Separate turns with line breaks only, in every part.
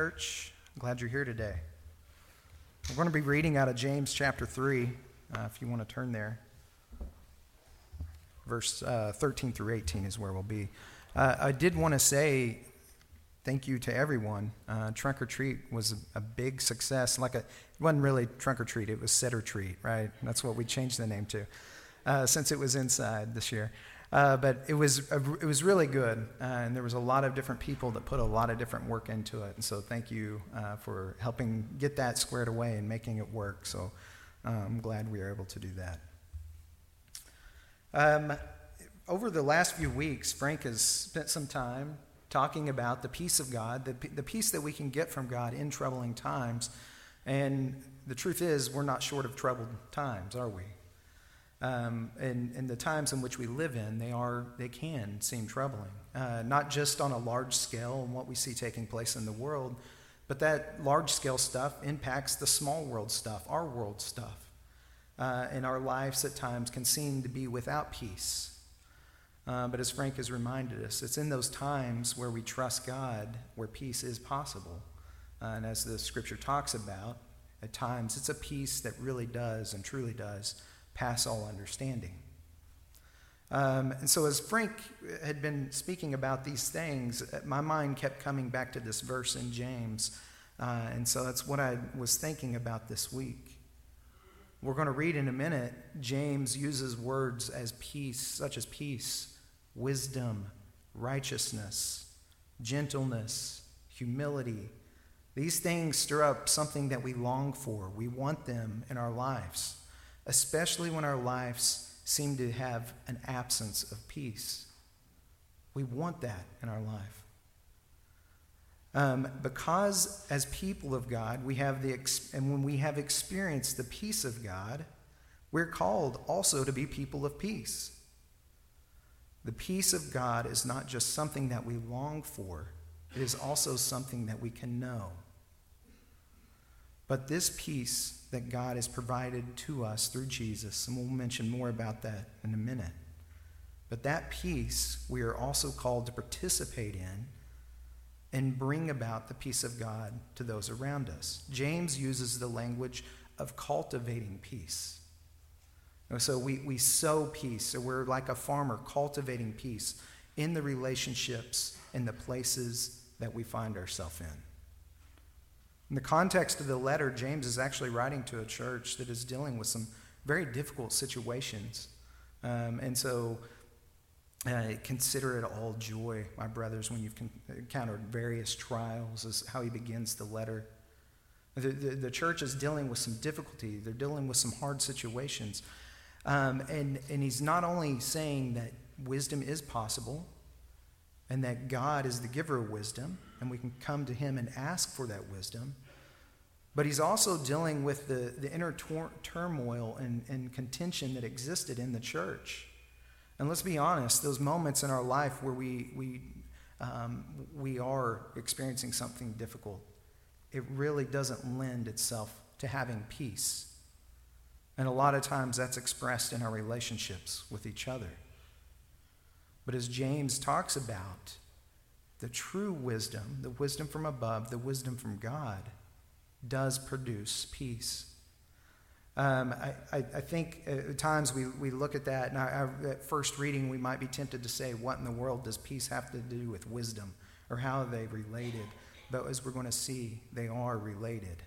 Church, I'm glad you're here today. We're going to be reading out of James chapter 3, uh, if you want to turn there. Verse uh, 13 through 18 is where we'll be. Uh, I did want to say thank you to everyone. Uh, trunk or treat was a, a, big success. Like a, it wasn't really trunk or treat, it was set or treat, right? That's what we changed the name to uh, since it was inside this year. Uh, but it was, it was really good, uh, and there was a lot of different people that put a lot of different work into it. And so thank you uh, for helping get that squared away and making it work. So uh, I'm glad we were able to do that. Um, over the last few weeks, Frank has spent some time talking about the peace of God, the, the peace that we can get from God in troubling times. And the truth is, we're not short of troubled times, are we? Um, and, and, the times in which we live in, they, are, they can seem troubling. Uh, not just on a large scale and what we see taking place in the world, but that large scale stuff impacts the small world stuff, our world stuff. Uh, and our lives at times can seem to be without peace. Uh, but as Frank has reminded us, it's in those times where we trust God where peace is possible. Uh, and as the scripture talks about, at times it's a peace that really does and truly does pass all understanding. Um, and so, as Frank had been speaking about these things, uh, my mind kept coming back to this verse in James. Uh, and so that's what I was thinking about this week. We're going to read in a minute. James uses words as peace, such as peace, wisdom, righteousness, gentleness, humility. These things stir up something that we long for. We want them in our lives especially when our lives seem to have an absence of peace. We want that in our life. Um, because as people of God, we have the, and when we have experienced the peace of God, we're called also to be people of peace. The peace of God is not just something that we long for, it is also something that we can know. But this peace that God has provided to us through Jesus, and we'll mention more about that in a minute. But that peace we are also called to participate in and bring about the peace of God to those around us. James uses the language of cultivating peace. So we, we sow peace, so we're like a farmer cultivating peace in the relationships and the places that we find ourselves in. In the context of the letter, James is actually writing to a church that is dealing with some very difficult situations. Um, and so uh, consider it all joy, my brothers, when you've encountered various trials, is how he begins the letter. The, the, the, church is dealing with some difficulty, they're dealing with some hard situations. Um, and, and he's not only saying that wisdom is possible and that God is the giver of wisdom, and we can come to him and ask for that wisdom. But he's also dealing with the, the inner tor- turmoil and, and contention that existed in the church. And let's be honest, those moments in our life where we, we, um, we are experiencing something difficult, it really doesn't lend itself to having peace. And a lot of times that's expressed in our relationships with each other. But as James talks about, the true wisdom, the wisdom from above, the wisdom from God, does produce peace. Um, I, I, I, think at times we, we look at that, and I, at first reading, we might be tempted to say, What in the world does peace have to do with wisdom? Or how are they related? But as we're going to see, they are related.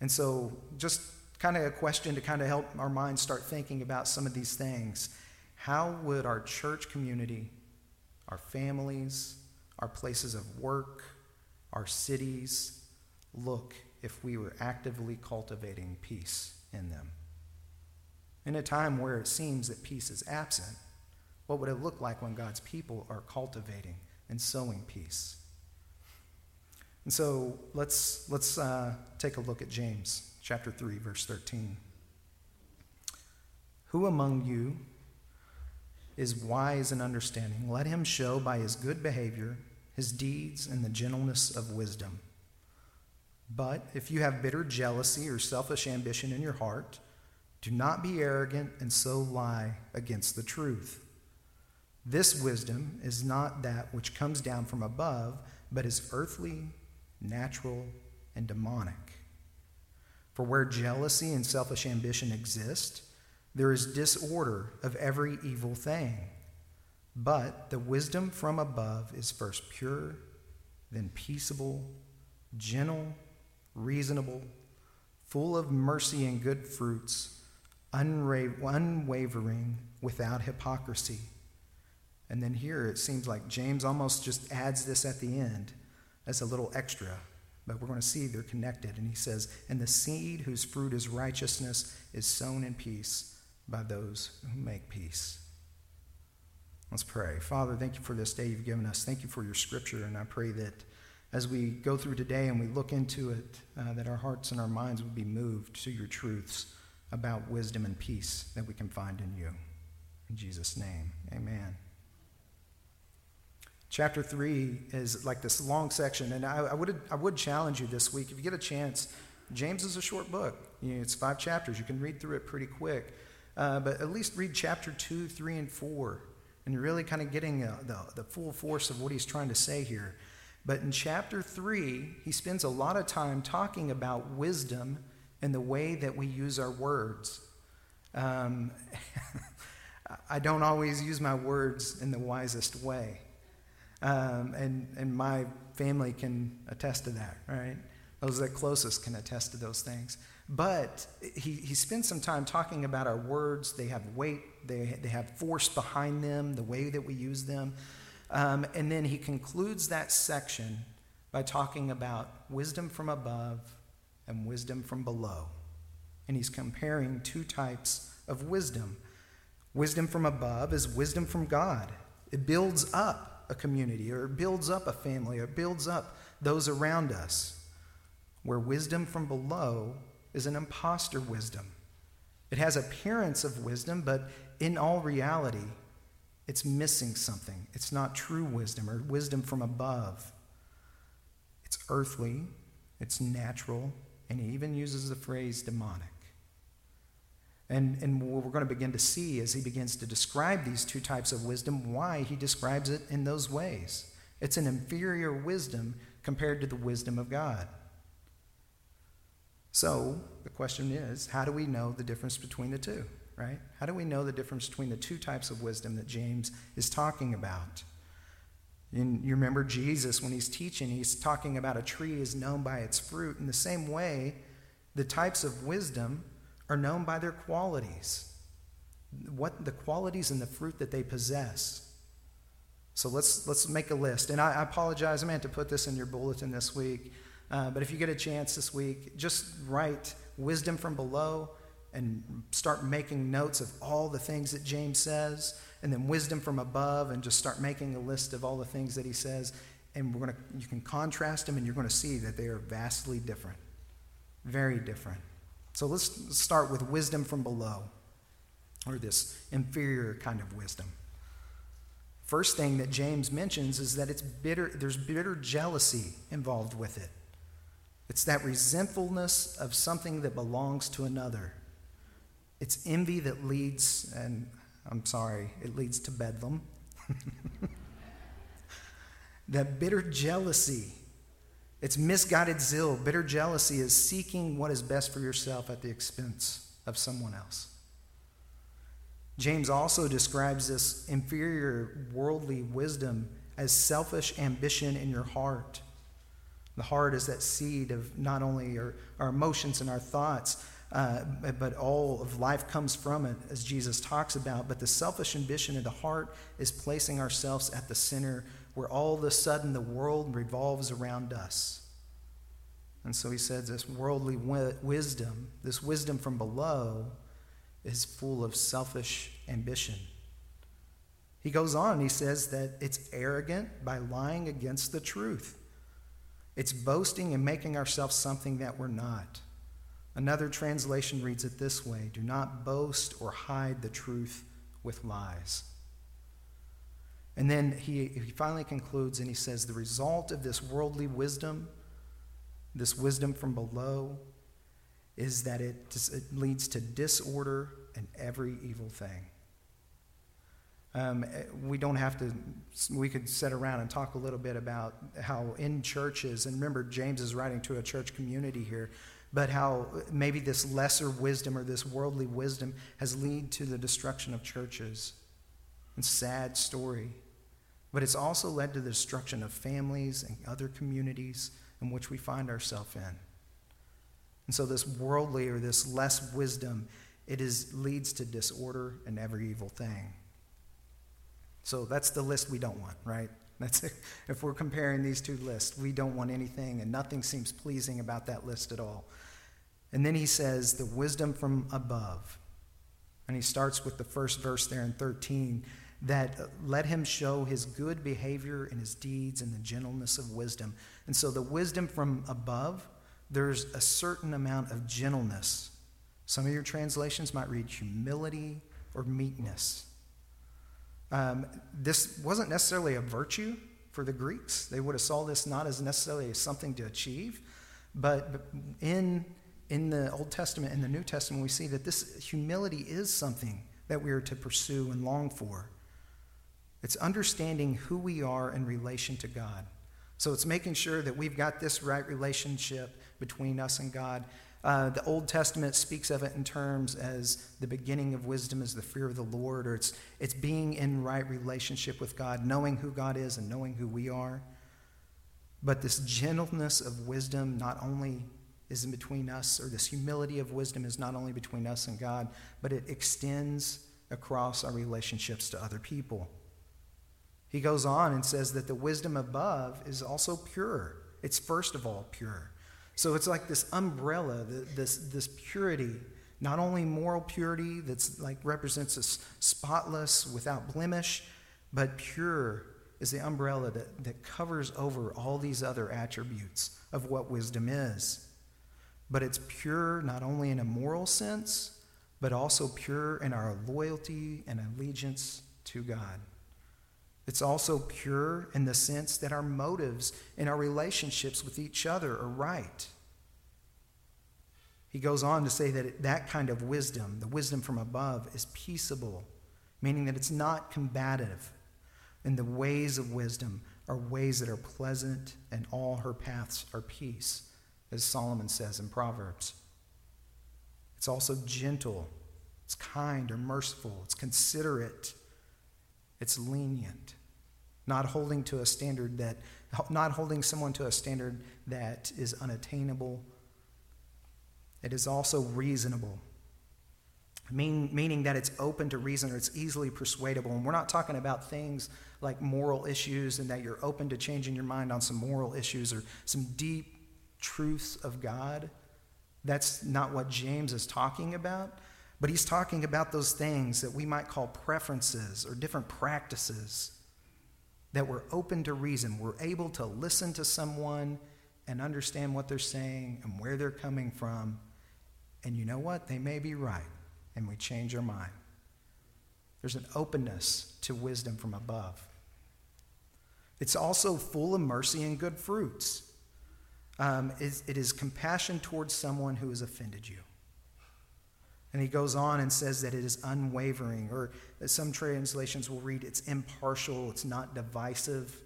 And so, just kind of a question to kind of help our minds start thinking about some of these things. How would our church community our families, our places of work, our cities look if we were actively cultivating peace in them? In a time where it seems that peace is absent, what would it look like when God's people are cultivating and sowing peace? And so let's, let's uh, take a look at James chapter 3, verse 13. Who among you is wise and understanding. Let him show by his good behavior, his deeds, and the gentleness of wisdom. But if you have bitter jealousy or selfish ambition in your heart, do not be arrogant and so lie against the truth. This wisdom is not that which comes down from above, but is earthly, natural, and demonic. For where jealousy and selfish ambition exist, there is disorder of every evil thing. But the wisdom from above is first pure, then peaceable, gentle, reasonable, full of mercy and good fruits, unwavering, without hypocrisy. And then here it seems like James almost just adds this at the end as a little extra. But we're going to see they're connected. And he says, And the seed whose fruit is righteousness is sown in peace by those who make peace. Let's pray. Father, thank you for this day you've given us. Thank you for your scripture. And I pray that as we go through today and we look into it, uh, that our hearts and our minds would be moved to your truths about wisdom and peace that we can find in you. In Jesus' name, amen. Chapter 3 is like this long section, and I, I, would, I would challenge you this week, if you get a chance, James is a short book. You know, it's five chapters. You can read through it pretty quick. Uh, but at least read chapter 2, 3, and 4, and you're really kind of getting uh, the, the full force of what he's trying to say here. But in chapter 3, he spends a lot of time talking about wisdom and the way that we use our words. Um, I don't always use my words in the wisest way. Um, and, and my family can attest to that, right? Those that closest can attest to those things. But he, he spends some time talking about our words. They have weight, they, they have force behind them, the way that we use them. Um, and then he concludes that section by talking about wisdom from above and wisdom from below. And he's comparing two types of wisdom. Wisdom from above is wisdom from God, it builds up a community, or it builds up a family, or it builds up those around us. Where wisdom from below is an impostor wisdom. It has appearance of wisdom, but in all reality, it's missing something. It's not true wisdom or wisdom from above. It's earthly, it's natural, and he even uses the phrase demonic. And, and what we're going to begin to see as he begins to describe these two types of wisdom, why he describes it in those ways. It's an inferior wisdom compared to the wisdom of God. So the question is how do we know the difference between the two, right? How do we know the difference between the two types of wisdom that James is talking about? And you remember Jesus when he's teaching, he's talking about a tree is known by its fruit. In the same way, the types of wisdom are known by their qualities. What the qualities and the fruit that they possess. So let's let's make a list. And I, I apologize, I meant to put this in your bulletin this week. Uh, but if you get a chance this week, just write wisdom from below and start making notes of all the things that James says, and then wisdom from above, and just start making a list of all the things that he says. And we're gonna, you can contrast them, and you're going to see that they are vastly different, very different. So let's start with wisdom from below, or this inferior kind of wisdom. First thing that James mentions is that it's bitter, there's bitter jealousy involved with it. It's that resentfulness of something that belongs to another. It's envy that leads, and I'm sorry, it leads to bedlam. that bitter jealousy, it's misguided zeal. Bitter jealousy is seeking what is best for yourself at the expense of someone else. James also describes this inferior worldly wisdom as selfish ambition in your heart. The heart is that seed of not only our, our emotions and our thoughts, uh, but all of life comes from it, as Jesus talks about. But the selfish ambition of the heart is placing ourselves at the center where all of a sudden the world revolves around us. And so he says this worldly wisdom, this wisdom from below, is full of selfish ambition. He goes on, he says that it's arrogant by lying against the truth. It's boasting and making ourselves something that we're not. Another translation reads it this way Do not boast or hide the truth with lies. And then he, he finally concludes and he says, The result of this worldly wisdom, this wisdom from below, is that it, it leads to disorder and every evil thing. Um, we don't have to, we could sit around and talk a little bit about how in churches, and remember, James is writing to a church community here, but how maybe this lesser wisdom or this worldly wisdom has led to the destruction of churches. And sad story. But it's also led to the destruction of families and other communities in which we find ourselves in. And so this worldly or this less wisdom, it is, leads to disorder and every evil thing. So that's the list we don't want, right? That's it. If we're comparing these two lists, we don't want anything, and nothing seems pleasing about that list at all. And then he says, the wisdom from above. And he starts with the first verse there in 13 that uh, let him show his good behavior and his deeds and the gentleness of wisdom. And so the wisdom from above, there's a certain amount of gentleness. Some of your translations might read humility or meekness. Um, this wasn't necessarily a virtue for the Greeks. They would have saw this not as necessarily something to achieve, but in in the Old Testament and the New Testament, we see that this humility is something that we are to pursue and long for. It's understanding who we are in relation to God. So it's making sure that we've got this right relationship between us and God. Uh, the Old Testament speaks of it in terms as the beginning of wisdom is the fear of the Lord, or it's, it's being in right relationship with God, knowing who God is and knowing who we are. But this gentleness of wisdom not only is in between us, or this humility of wisdom is not only between us and God, but it extends across our relationships to other people. He goes on and says that the wisdom above is also pure. It's first of all pure. So it's like this umbrella, this, this purity, not only moral purity that's like represents us spotless, without blemish, but pure is the umbrella that, that covers over all these other attributes of what wisdom is but it's pure not only in a moral sense, but also pure in our loyalty and allegiance to God. It's also pure in the sense that our motives and our relationships with each other are right. He goes on to say that that kind of wisdom, the wisdom from above, is peaceable, meaning that it's not combative. And the ways of wisdom are ways that are pleasant, and all her paths are peace as Solomon says in Proverbs. It's also gentle, it's kind or merciful, it's considerate, it's lenient, not holding to a standard that not holding someone to a standard that is unattainable. It is also reasonable. Mean, meaning that it's open to reason or it's easily persuadable. And we're not talking about things like moral issues and that you're open to changing your mind on some moral issues or some deep truths of God. That's not what James is talking about, but he's talking about those things that we might call preferences or different practices that we're open to reason. We're able to listen to someone and understand what they're saying and where they're coming from. And you know what? They may be right, and we change our mind. There's an openness to wisdom from above. It's also full of mercy and good fruits um, is, it is compassion towards someone who has offended you. And he goes on and says that it is unwavering, or some translations will read it's impartial, it's not divisive.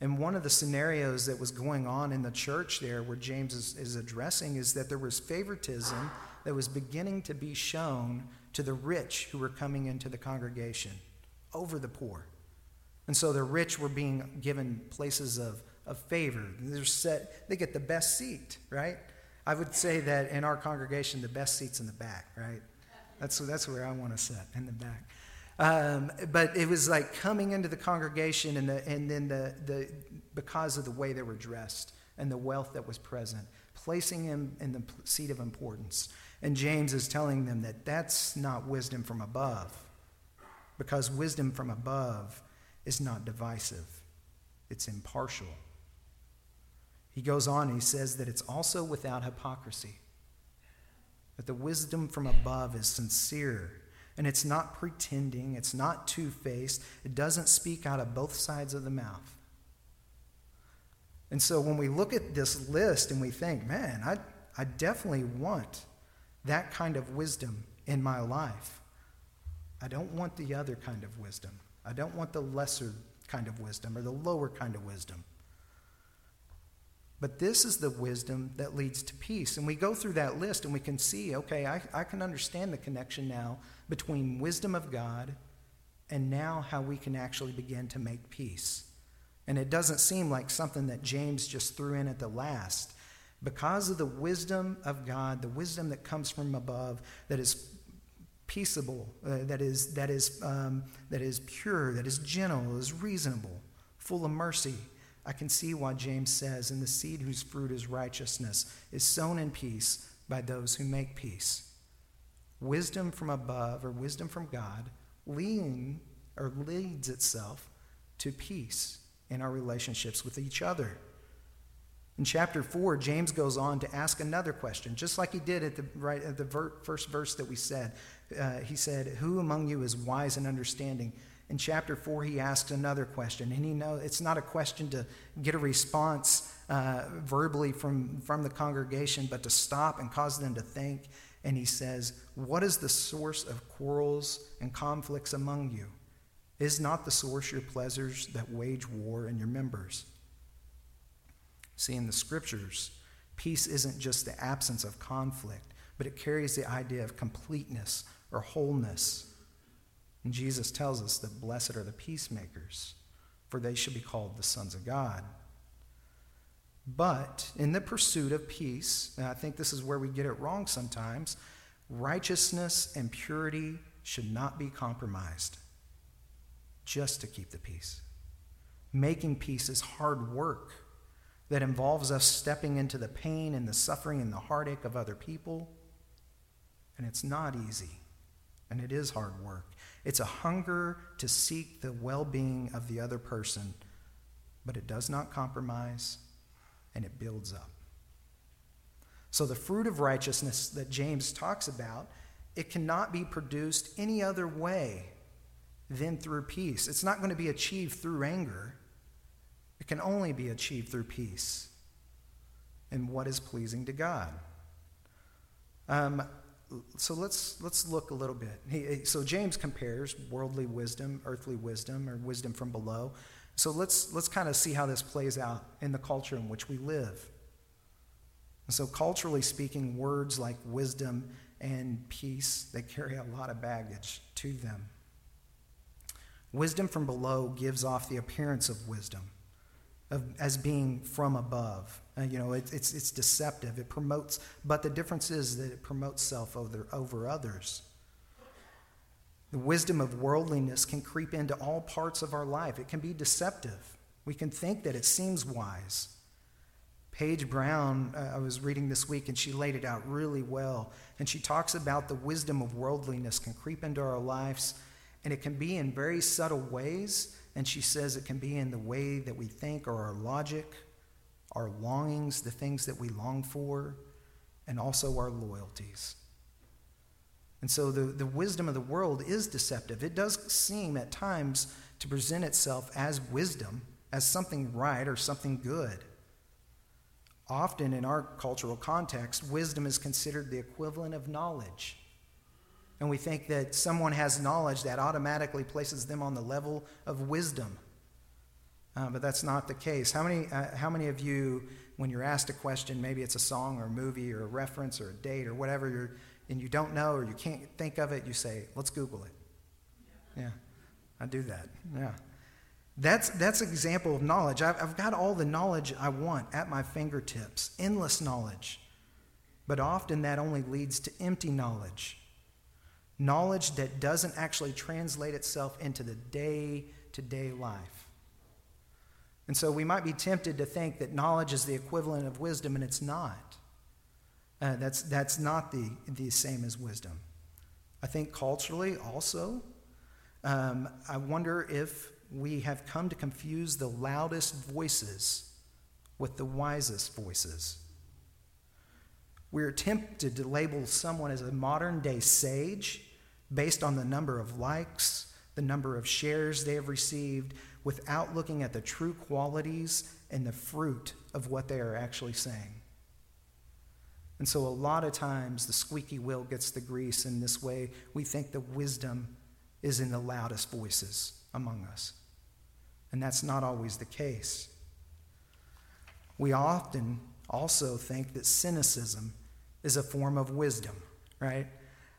And one of the scenarios that was going on in the church there, where James is, is addressing, is that there was favoritism that was beginning to be shown to the rich who were coming into the congregation over the poor. And so the rich were being given places of of favor. They're set, they get the best seat, right? I would say that in our congregation, the best seat's in the back, right? That's, that's where I want to sit, in the back. Um, but it was like coming into the congregation and, the, and then the, the, because of the way they were dressed and the wealth that was present, placing him in the seat of importance. And James is telling them that that's not wisdom from above, because wisdom from above is not divisive, it's impartial. He goes on and he says that it's also without hypocrisy. That the wisdom from above is sincere and it's not pretending, it's not two faced, it doesn't speak out of both sides of the mouth. And so when we look at this list and we think, man, I, I definitely want that kind of wisdom in my life. I don't want the other kind of wisdom. I don't want the lesser kind of wisdom or the lower kind of wisdom. But this is the wisdom that leads to peace. And we go through that list and we can see okay, I, I can understand the connection now between wisdom of God and now how we can actually begin to make peace. And it doesn't seem like something that James just threw in at the last. Because of the wisdom of God, the wisdom that comes from above, that is peaceable, uh, that, is, that, is, um, that is pure, that is gentle, is reasonable, full of mercy I can see why James says, And the seed whose fruit is righteousness is sown in peace by those who make peace. Wisdom from above, or wisdom from God, lean, or leads itself to peace in our relationships with each other. In chapter 4, James goes on to ask another question, just like he did at the, right, at the ver- first verse that we said. Uh, he said, Who among you is wise and understanding? In chapter 4, he asks another question, and he knows it's not a question to get a response uh, verbally from, from the congregation, but to stop and cause them to think. And he says, What is the source of quarrels and conflicts among you? Is not the source your pleasures that wage war in your members? See, in the scriptures, peace isn't just the absence of conflict, but it carries the idea of completeness or wholeness. And Jesus tells us that blessed are the peacemakers, for they shall be called the sons of God. But in the pursuit of peace, and I think this is where we get it wrong sometimes, righteousness and purity should not be compromised just to keep the peace. Making peace is hard work that involves us stepping into the pain and the suffering and the heartache of other people. And it's not easy, and it is hard work. It's a hunger to seek the well being of the other person, but it does not compromise and it builds up. So, the fruit of righteousness that James talks about, it cannot be produced any other way than through peace. It's not going to be achieved through anger, it can only be achieved through peace and what is pleasing to God. Um, so let's let's look a little bit. He, so James compares worldly wisdom, earthly wisdom, or wisdom from below. So let's let's kind of see how this plays out in the culture in which we live. And so culturally speaking, words like wisdom and peace they carry a lot of baggage to them. Wisdom from below gives off the appearance of wisdom, of, as being from above. Uh, you know, it, it's, it's deceptive. It promotes, but the difference is that it promotes self over, over others. The wisdom of worldliness can creep into all parts of our life. It can be deceptive. We can think that it seems wise. Paige Brown, uh, I was reading this week, and she laid it out really well. And she talks about the wisdom of worldliness can creep into our lives, and it can be in very subtle ways. And she says it can be in the way that we think or our logic our longings, the things that we long for, and also our loyalties. And so the, the wisdom of the world is deceptive. It does seem at times to present itself as wisdom, as something right or something good. Often in our cultural context, wisdom is considered the equivalent of knowledge. And we think that someone has knowledge that automatically places them on the level of wisdom. Uh, but that's not the case. How many, uh, how many of you, when you're asked a question, maybe it's a song or a movie or a reference or a date or whatever, you're, and you don't know or you can't think of it, you say, let's Google it. Yeah, I do that. Yeah. That's, that's an example of knowledge. I've, I've got all the knowledge I want at my fingertips, endless knowledge. But often that only leads to empty knowledge. Knowledge that doesn't actually translate itself into the day to day life. And so we might be tempted to think that knowledge is the equivalent of wisdom, and it's not. Uh, that's, that's not the, the same as wisdom. I think culturally also, um, I wonder if we have come to confuse the loudest voices with the wisest voices. We're tempted to label someone as a modern day sage based on the number of likes, the number of shares they have received, without looking at the true qualities and the fruit of what they are actually saying. And so, a lot of times, the squeaky wheel gets the grease. In this way, we think the wisdom is in the loudest voices among us. And that's not always the case. We often also think that cynicism is a form of wisdom, right?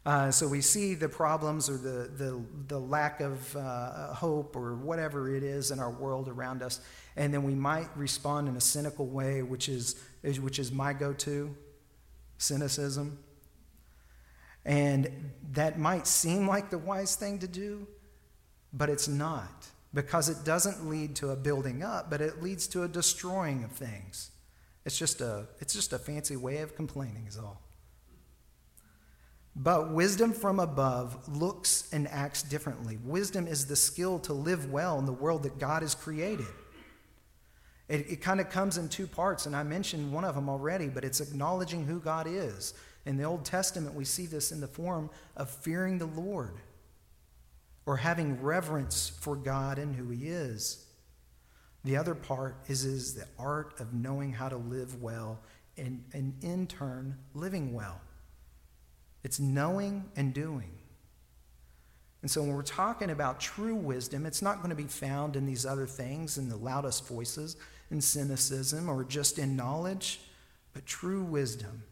Uh, so we see the problems or the, the, the lack of uh, hope or whatever it is in our world around us, and then we might respond in a cynical way, which is, which is my go to cynicism. And that might seem like the wise thing to do, but it's not because it doesn't lead to a building up, but it leads to a destroying of things. It's just a, it's just a fancy way of complaining, is all. But wisdom from above looks and acts differently. Wisdom is the skill to live well in the world that God has created. It, it kind of comes in two parts, and I mentioned one of them already, but it's acknowledging who God is. In the Old Testament, we see this in the form of fearing the Lord or having reverence for God and who He is. The other part is, is the art of knowing how to live well and, and in turn, living well. It's knowing and doing. And so when we're talking about true wisdom, it's not going to be found in these other things, in the loudest voices, in cynicism, or just in knowledge. But true wisdom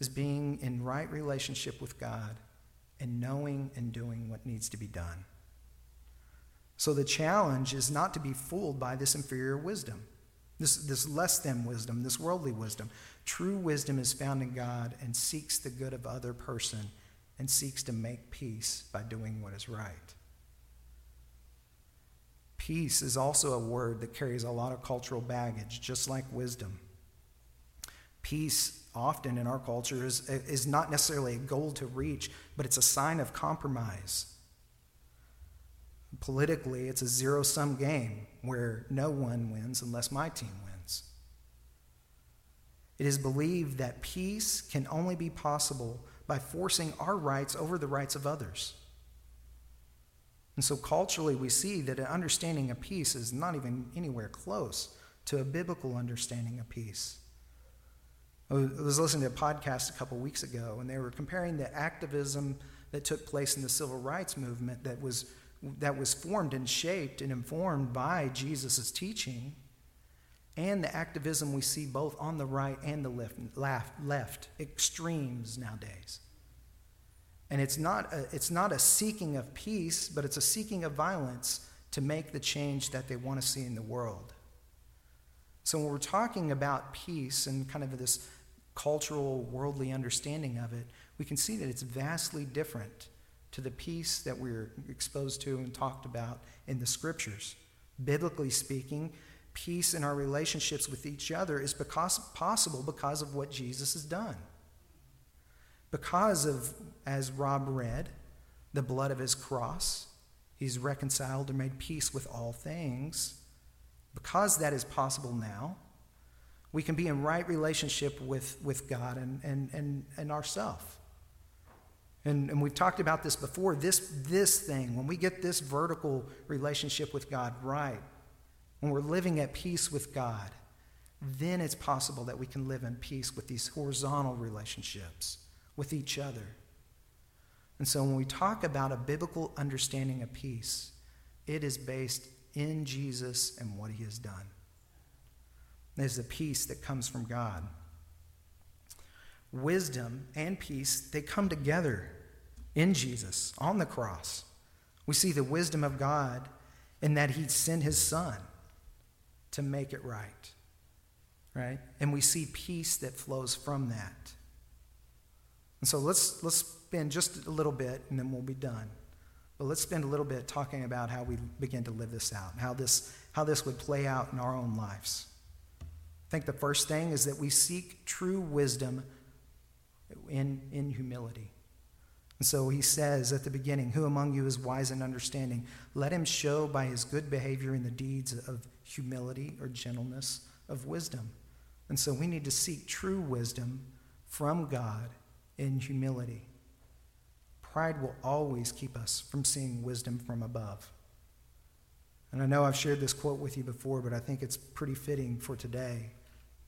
is being in right relationship with God and knowing and doing what needs to be done. So the challenge is not to be fooled by this inferior wisdom, this, this less than wisdom, this worldly wisdom. True wisdom is found in God and seeks the good of other person and seeks to make peace by doing what is right. Peace is also a word that carries a lot of cultural baggage, just like wisdom. Peace, often in our culture, is, is not necessarily a goal to reach, but it's a sign of compromise. Politically, it's a zero sum game where no one wins unless my team wins. It is believed that peace can only be possible by forcing our rights over the rights of others. And so, culturally, we see that an understanding of peace is not even anywhere close to a biblical understanding of peace. I was listening to a podcast a couple weeks ago, and they were comparing the activism that took place in the civil rights movement that was that was formed and shaped and informed by Jesus' teaching and the activism we see both on the right and the left, left, left extremes nowadays. And it's not, a, it's not a seeking of peace, but it's a seeking of violence to make the change that they want to see in the world. So when we're talking about peace and kind of this cultural, worldly understanding of it, we can see that it's vastly different to the peace that we're exposed to and talked about in the scriptures. Biblically speaking, peace in our relationships with each other is because, possible because of what Jesus has done. Because of, as Rob read, the blood of his cross, he's reconciled and made peace with all things. Because that is possible now, we can be in right relationship with, with God and, and, and, and ourselves. And, and we've talked about this before. This, this thing, when we get this vertical relationship with God right, when we're living at peace with God, then it's possible that we can live in peace with these horizontal relationships with each other. And so when we talk about a biblical understanding of peace, it is based in Jesus and what he has done. There's the peace that comes from God wisdom and peace, they come together in Jesus on the cross. We see the wisdom of God in that he sent his son to make it right. Right? And we see peace that flows from that. And so let's let's spend just a little bit and then we'll be done. But let's spend a little bit talking about how we begin to live this out, how this how this would play out in our own lives. I think the first thing is that we seek true wisdom in, in humility. And so he says at the beginning, Who among you is wise and understanding? Let him show by his good behavior in the deeds of humility or gentleness of wisdom. And so we need to seek true wisdom from God in humility. Pride will always keep us from seeing wisdom from above. And I know I've shared this quote with you before, but I think it's pretty fitting for today.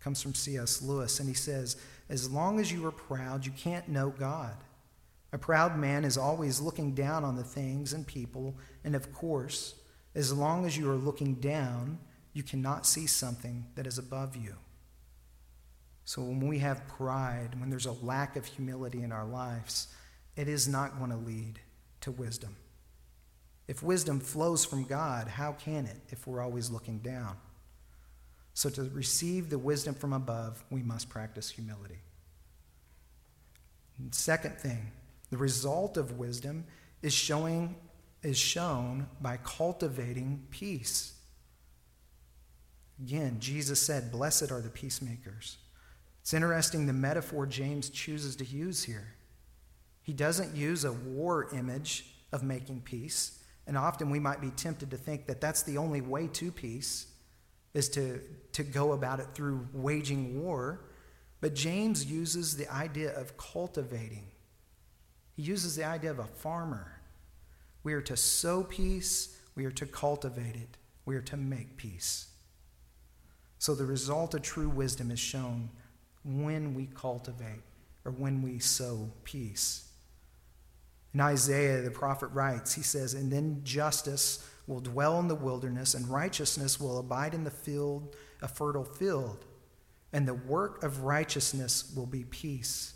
Comes from C.S. Lewis, and he says, As long as you are proud, you can't know God. A proud man is always looking down on the things and people, and of course, as long as you are looking down, you cannot see something that is above you. So when we have pride, when there's a lack of humility in our lives, it is not going to lead to wisdom. If wisdom flows from God, how can it if we're always looking down? So, to receive the wisdom from above, we must practice humility. And second thing, the result of wisdom is showing is shown by cultivating peace. Again, Jesus said, "Blessed are the peacemakers." It's interesting the metaphor James chooses to use here. He doesn't use a war image of making peace, and often we might be tempted to think that that's the only way to peace is to, to go about it through waging war. But James uses the idea of cultivating. He uses the idea of a farmer. We are to sow peace, we are to cultivate it, we are to make peace. So the result of true wisdom is shown when we cultivate or when we sow peace. In Isaiah, the prophet writes, he says, And then justice will dwell in the wilderness, and righteousness will abide in the field, a fertile field. And the work of righteousness will be peace,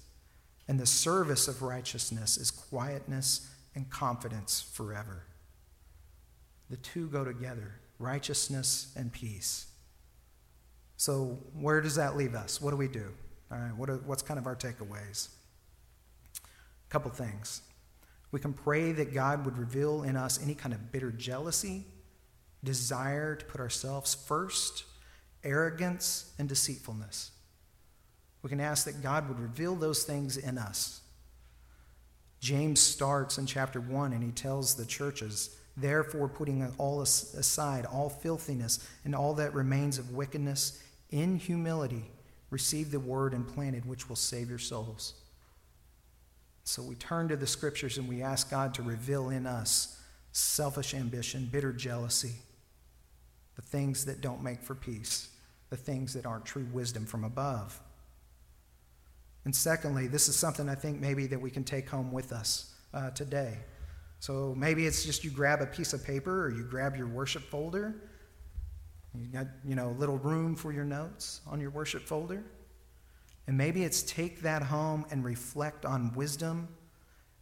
and the service of righteousness is quietness and confidence forever. The two go together righteousness and peace. So, where does that leave us? What do we do? All right, what are, what's kind of our takeaways? A couple things. We can pray that God would reveal in us any kind of bitter jealousy, desire to put ourselves first, arrogance, and deceitfulness. We can ask that God would reveal those things in us. James starts in chapter 1 and he tells the churches, Therefore, putting all aside, all filthiness and all that remains of wickedness, in humility, receive the word implanted, which will save your souls. So we turn to the scriptures and we ask God to reveal in us selfish ambition, bitter jealousy, the things that don't make for peace, the things that aren't true wisdom from above. And secondly, this is something I think maybe that we can take home with us uh, today. So maybe it's just you grab a piece of paper or you grab your worship folder. You got, you know, a little room for your notes on your worship folder. And maybe it's take that home and reflect on wisdom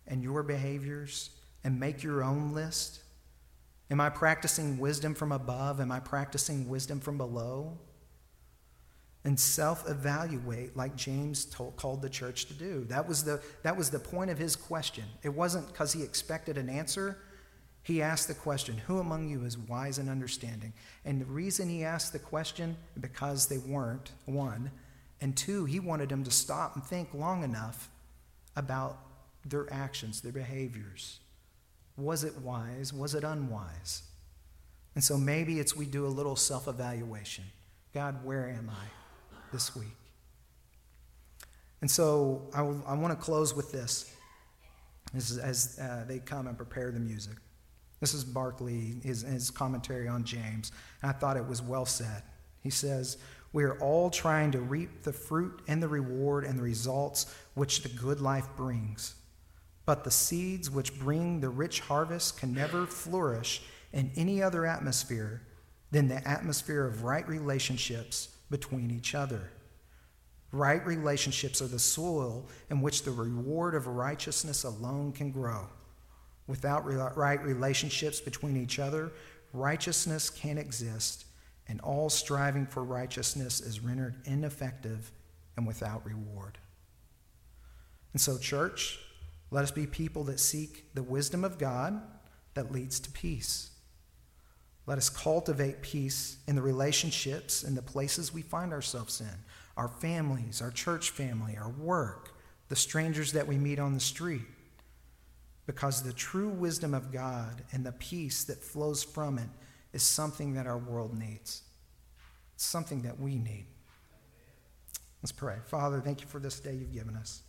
and your behaviors and make your own list. Am I practicing wisdom from above? Am I practicing wisdom from below? And self evaluate like James told, called the church to do. That was, the, that was the point of his question. It wasn't because he expected an answer. He asked the question, Who among you is wise and understanding? And the reason he asked the question, because they weren't, one, and two, he wanted them to stop and think long enough about their actions, their behaviors. Was it wise? Was it unwise? And so maybe it's we do a little self evaluation. God, where am I this week? And so I, I want to close with this as, as uh, they come and prepare the music. This is Barclay, his, his commentary on James. And I thought it was well said. He says, we are all trying to reap the fruit and the reward and the results which the good life brings. But the seeds which bring the rich harvest can never flourish in any other atmosphere than the atmosphere of right relationships between each other. Right relationships are the soil in which the reward of righteousness alone can grow. Without right relationships between each other, righteousness can't exist and all striving for righteousness is rendered ineffective and without reward. And so, church, let us be people that seek the wisdom of God that leads to peace. Let us cultivate peace in the relationships and the places we find ourselves in our families, our church family, our work, the strangers that we meet on the street. Because the true wisdom of God and the peace that flows from it is something that our world needs. It's something that we need. Let's pray. Father, thank you for this day you've given us.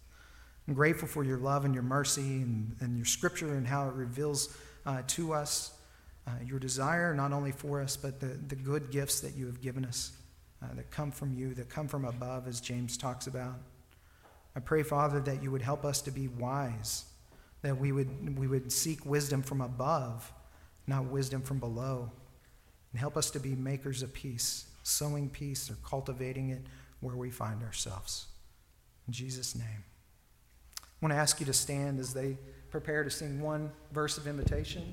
I'm grateful for your love and your mercy and, and your scripture and how it reveals uh, to us uh, your desire, not only for us, but the, the good gifts that you have given us uh, that come from you, that come from above, as James talks about. I pray, Father, that you would help us to be wise that we would, we would seek wisdom from above, not wisdom from below. And help us to be makers of peace, sowing peace or cultivating it where we find ourselves. In Jesus' name. I want to ask you to stand as they prepare to sing one verse of invitation.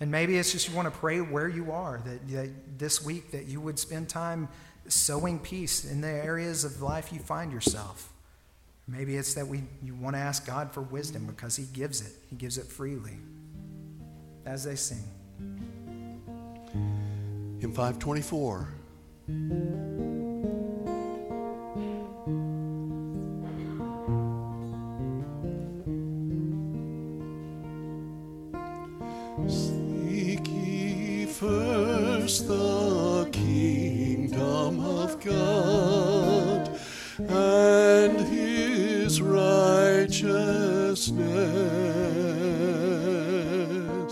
And maybe it's just you want to pray where you are, that, that this week that you would spend time sowing peace in the areas of life you find yourself. Maybe it's that we, you want to ask God for wisdom because He gives it, He gives it freely. As they sing.
Hymn 524. Seek ye first the kingdom of God and his righteousness